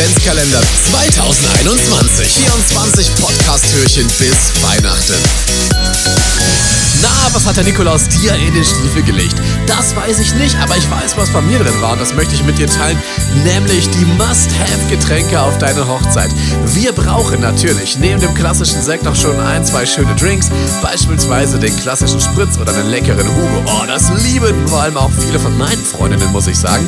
Adventskalender 2021. 24 Podcast-Türchen bis Weihnachten. Na, was hat der Nikolaus dir in den Stiefel gelegt? Das weiß ich nicht, aber ich weiß, was bei mir drin war und das möchte ich mit dir teilen, nämlich die Must-Have-Getränke auf deine Hochzeit. Wir brauchen natürlich neben dem klassischen Sekt noch schon ein, zwei schöne Drinks, beispielsweise den klassischen Spritz oder einen leckeren Hugo. Oh, das lieben vor allem auch viele von meinen Freundinnen, muss ich sagen.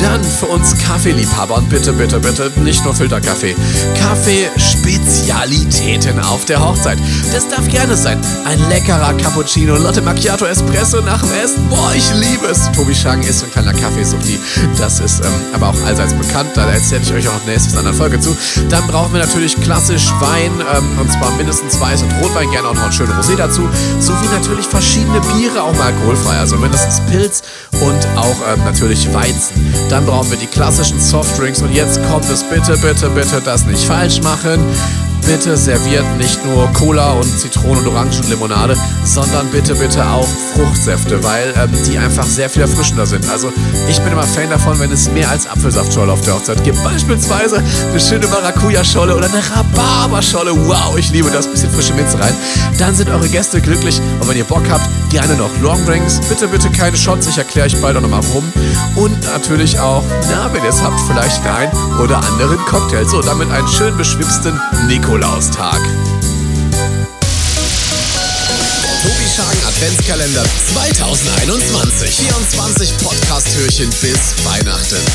Dann für uns Kaffeeliebhaber und bitte, bitte, bitte nicht nur Filterkaffee. Kaffee-Spezialitäten auf der Hochzeit. Das darf gerne sein. Ein leckerer Cappuccino, Latte Macchiato, Espresso nach dem Essen. Boah, ich liebe es. Tobi Schang ist ein kleiner Kaffeesuchti. Das ist ähm, aber auch allseits bekannt. Da erzähle ich euch auch nächstes in einer Folge zu. Dann brauchen wir natürlich klassisch Wein. Ähm, und zwar mindestens Weiß und Rotwein. Gerne auch noch einen schönen Rosé dazu. Sowie natürlich verschiedene Biere, auch mal alkoholfrei. Also mindestens Pilz und auch ähm, natürlich Weizen. Dann brauchen wir die klassischen Softdrinks. Und jetzt kommt es bitte, bitte, bitte das nicht falsch machen bitte serviert nicht nur Cola und Zitronen und Orangenlimonade, sondern bitte, bitte auch Fruchtsäfte, weil ähm, die einfach sehr viel erfrischender sind. Also ich bin immer Fan davon, wenn es mehr als Apfelsaftscholle auf der Hochzeit gibt. Beispielsweise eine schöne Maracuja-Scholle oder eine Rhabarberscholle. Wow, ich liebe das. Bisschen frische Minze rein. Dann sind eure Gäste glücklich und wenn ihr Bock habt, gerne noch Longdrinks. Bitte, bitte keine Shots. Ich erkläre euch bald auch nochmal warum. Und natürlich auch, na, wenn ihr es habt, vielleicht einen oder anderen Cocktail. So, damit einen schön beschwipsten Nikolaustag. Tobi Schagen Adventskalender 2021. 24 Podcast-Türchen bis Weihnachten.